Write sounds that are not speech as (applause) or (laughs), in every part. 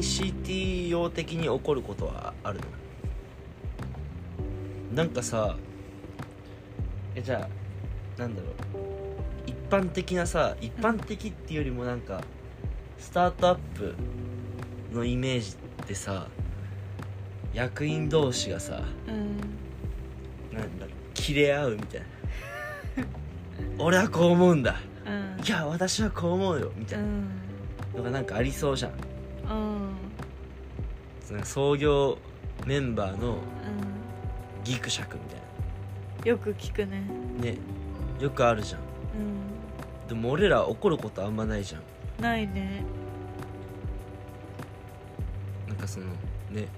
に CTO 的に起こることはあるの？なんかさえじゃあなんだろう。一般的なさ一般的っていうよりもなんかスタートアップのイメージってさ役員同士がさうん。なんだろう切れ合うみたいな。(laughs) 俺はこう思うんだ。うん。いや私はこう思うよみたいな。うん。のがなんかありそうじゃんうん。その創業メンバーのうギクシャクみたいんよく聞くね。なね。よくあるじゃん。うん。でも俺ら怒ることあんまないじゃん。ないね。なんかそのね。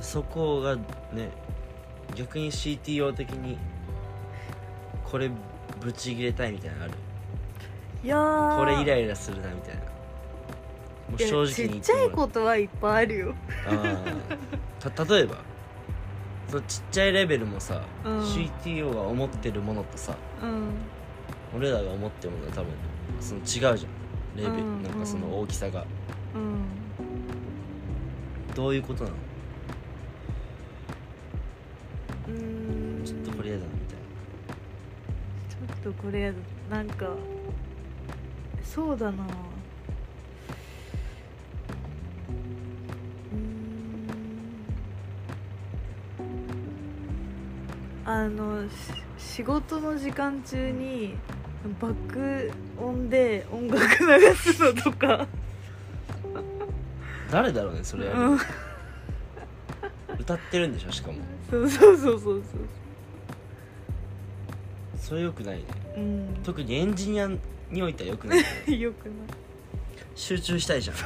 そこがね逆に CTO 的にこれブチ切れたいみたいなのある？いやー。これイライラするなみたいなもう正直にちっちゃいことはいっぱいあるよ。あー。た例えばそのちっちゃいレベルもさ、うん。CTO が思ってるものとさうん。俺らが思ってるものは多分その違うじゃん。レベル、うんなんかその大きさが。うん。どういうことなの？うーん。ちょっとこれやだなみたいちょっとこれやだ。なんかそうだなあのし仕事の時間中に爆音で音楽流すのとか。な誰だろうねそれ。やるのうん。歌ってるんでしょしかも。そうそうそうそう。それよくないね。そううん。特にエンジニアにおいてはよくない、ね、(laughs) よくない。集中したいじゃん。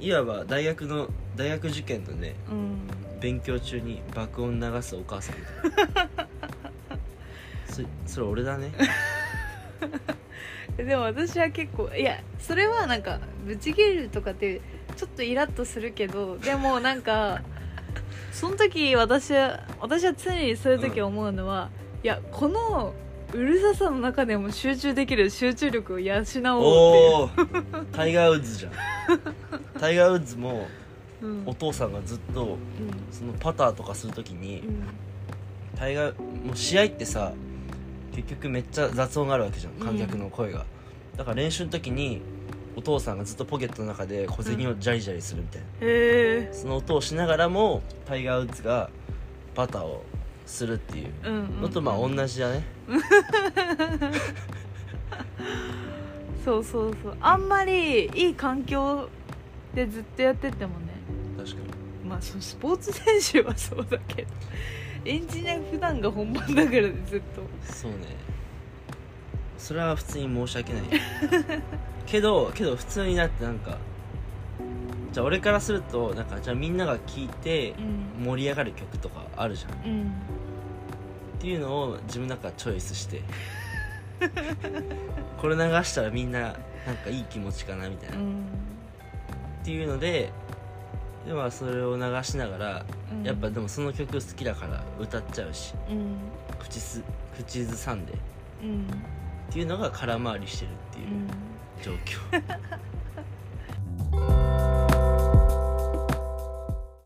いわば大学の大学受験のねうん勉強中に爆音流すお母さんみたいな。(laughs) そそれ俺だね。(laughs) でも私は結構いやそれはなんかブチ切れるとかってちょっとイラッとするけどでもなんか (laughs) その時私は私は常にそういう時思うのは、いやこのうるささの中でも集中できる集中力を養おうっていう。タイガー・ウッズじゃん。タイガー・ウッズもうん。お父さんがずっとそのパターとかするときにうん。タイガーもう試合ってさ結局めっちゃ雑音があるわけじゃん。観客の声が、だから練習の時にお父さんがずっとポケットの中で小銭をジャリジャリするみたいな、へえその音をしながらもタイガー・ウッズがパターをするっていう。うんうん。のとまあ同じだね、(laughs) そうそうそう。あんまりいい環境でずっとやっててもねまあそのスポーツ選手はそうだけどエンジニア普段が本番だからねずっと。そうね。それは普通に申し訳ない。(laughs) けどけど普通になってなんかじゃあ俺からするとなんかじゃあみんなが聴いてうん。盛り上がる曲とかあるじゃん。っうん。ていうのを自分の中からチョイスして。(laughs) これ流したらみんななんかいい気持ちかなみたいな、っうん。ていうのででもそれを流しながら、うん。やっぱでもその曲好きだから歌っちゃうしうん。口す口ずさんで。っうん。ていうのが空回りしてるっていう状況 (laughs)